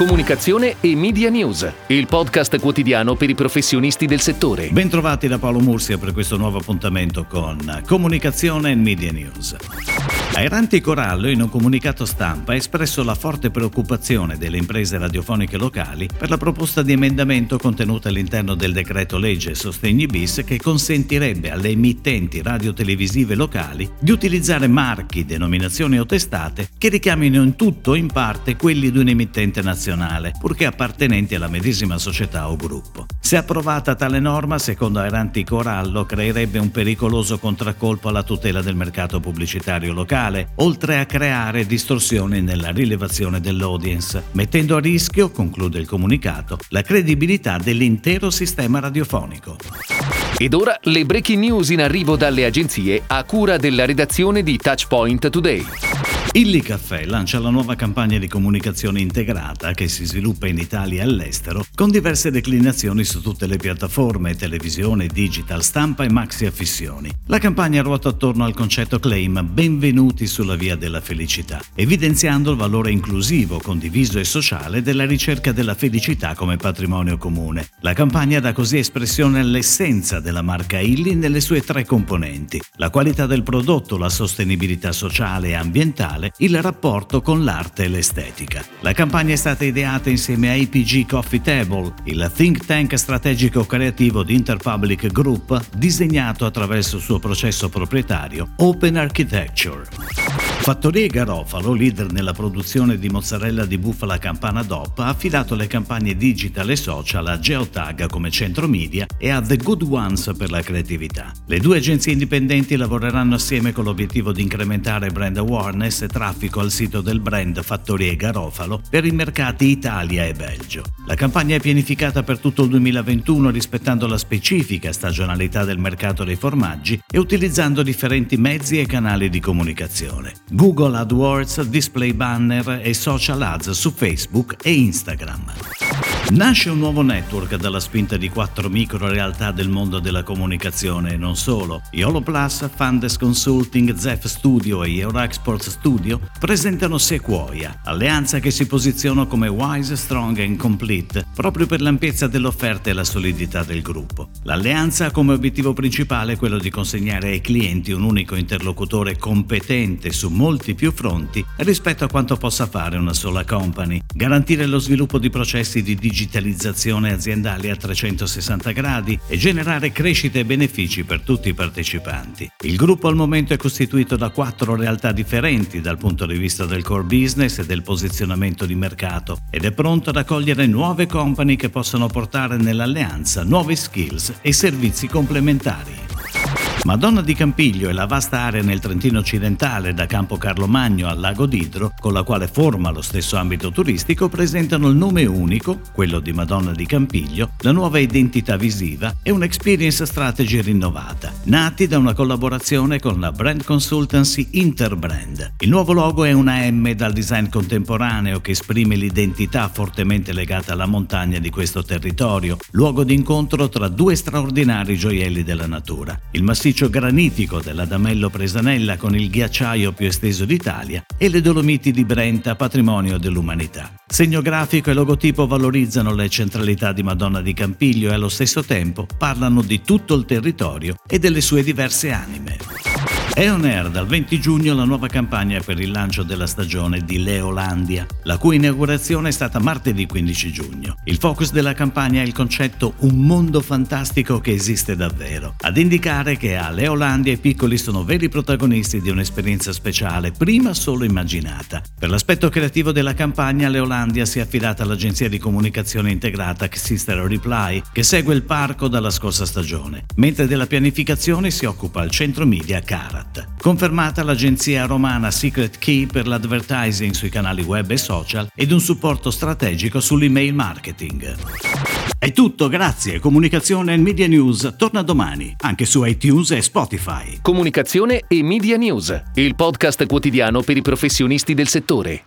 Comunicazione e Media News, il podcast quotidiano per i professionisti del settore. Bentrovati da Paolo Mursia per questo nuovo appuntamento con Comunicazione e Media News. Airanti Corallo in un comunicato stampa ha espresso la forte preoccupazione delle imprese radiofoniche locali per la proposta di emendamento contenuta all'interno del decreto legge Sostegni bis che consentirebbe alle emittenti radiotelevisive locali di utilizzare marchi, denominazioni o testate che richiamino in tutto o in parte quelli di un emittente nazionale, purché appartenenti alla medesima società o gruppo. Se approvata tale norma, secondo Airanti Corallo, creerebbe un pericoloso contraccolpo alla tutela del mercato pubblicitario locale oltre a creare distorsioni nella rilevazione dell'audience, mettendo a rischio, conclude il comunicato, la credibilità dell'intero sistema radiofonico. Ed ora le breaking news in arrivo dalle agenzie a cura della redazione di Touchpoint Today. Illy Caffè lancia la nuova campagna di comunicazione integrata che si sviluppa in Italia e all'estero con diverse declinazioni su tutte le piattaforme, televisione, digital, stampa e maxi affissioni. La campagna ruota attorno al concetto claim Benvenuti sulla via della felicità, evidenziando il valore inclusivo, condiviso e sociale della ricerca della felicità come patrimonio comune. La campagna dà così espressione all'essenza della marca Illy nelle sue tre componenti: la qualità del prodotto, la sostenibilità sociale e ambientale sociale il rapporto con l'arte e l'estetica. La campagna è stata ideata insieme a IPG Coffee Table, il think tank strategico creativo di Interpublic Group, disegnato attraverso il suo processo proprietario Open Architecture. Fattorie Garofalo, leader nella produzione di mozzarella di bufala campana DOP, ha affidato le campagne digital e social a Geotag come centro media e a The Good Ones per la creatività. Le due agenzie indipendenti lavoreranno assieme con l'obiettivo di incrementare brand awareness e traffico al sito del brand Fattorie Garofalo per i mercati Italia e Belgio. La campagna è pianificata per tutto il 2021 rispettando la specifica stagionalità del mercato dei formaggi e utilizzando differenti mezzi e canali di comunicazione. Google AdWords, display banner e social ads su Facebook e Instagram. Nasce un nuovo network dalla spinta di quattro micro realtà del mondo della comunicazione e non solo. Yolo Plus, Fundes Consulting, Zef Studio e Euroexport Studio presentano Sequoia, alleanza che si posiziona come wise, strong and complete, proprio per l'ampiezza dell'offerta e la solidità del gruppo. L'alleanza ha come obiettivo principale quello di consegnare ai clienti un unico interlocutore competente su molti più fronti rispetto a quanto possa fare una sola company, garantire lo sviluppo di processi di digitalizzazione digitalizzazione aziendale a 360 gradi e generare crescita e benefici per tutti i partecipanti. Il gruppo al momento è costituito da quattro realtà differenti dal punto di vista del core business e del posizionamento di mercato ed è pronto ad accogliere nuove company che possano portare nell'alleanza nuove skills e servizi complementari. Madonna di Campiglio e la vasta area nel Trentino occidentale da Campo Carlo Magno al Lago d'Idro, con la quale forma lo stesso ambito turistico, presentano il nome unico, quello di Madonna di Campiglio, la nuova identità visiva e un'experience strategy rinnovata, nati da una collaborazione con la brand consultancy Interbrand. Il nuovo logo è una M dal design contemporaneo che esprime l'identità fortemente legata alla montagna di questo territorio, luogo d'incontro tra due straordinari gioielli della natura. Il massiccio massiccio granitico dell'Adamello Presanella con il ghiacciaio più esteso d'Italia e le Dolomiti di Brenta, patrimonio dell'umanità. Segno grafico e logotipo valorizzano le centralità di Madonna di Campiglio e allo stesso tempo parlano di tutto il territorio e delle sue diverse anime. È on air dal 20 giugno la nuova campagna per il lancio della stagione di Leolandia, la cui inaugurazione è stata martedì 15 giugno. Il focus della campagna è il concetto Un mondo fantastico che esiste davvero, ad indicare che a Leolandia i piccoli sono veri protagonisti di un'esperienza speciale, prima solo immaginata. Per l'aspetto creativo della campagna, Leolandia si è affidata all'agenzia di comunicazione integrata Sister Reply, che segue il parco dalla scorsa stagione, mentre della pianificazione si occupa il centro media Carat. Confermata l'agenzia romana Secret Key per l'advertising sui canali web e social ed un supporto strategico sull'email marketing. È tutto, grazie. Comunicazione e Media News torna domani, anche su iTunes e Spotify. Comunicazione e Media News, il podcast quotidiano per i professionisti del settore.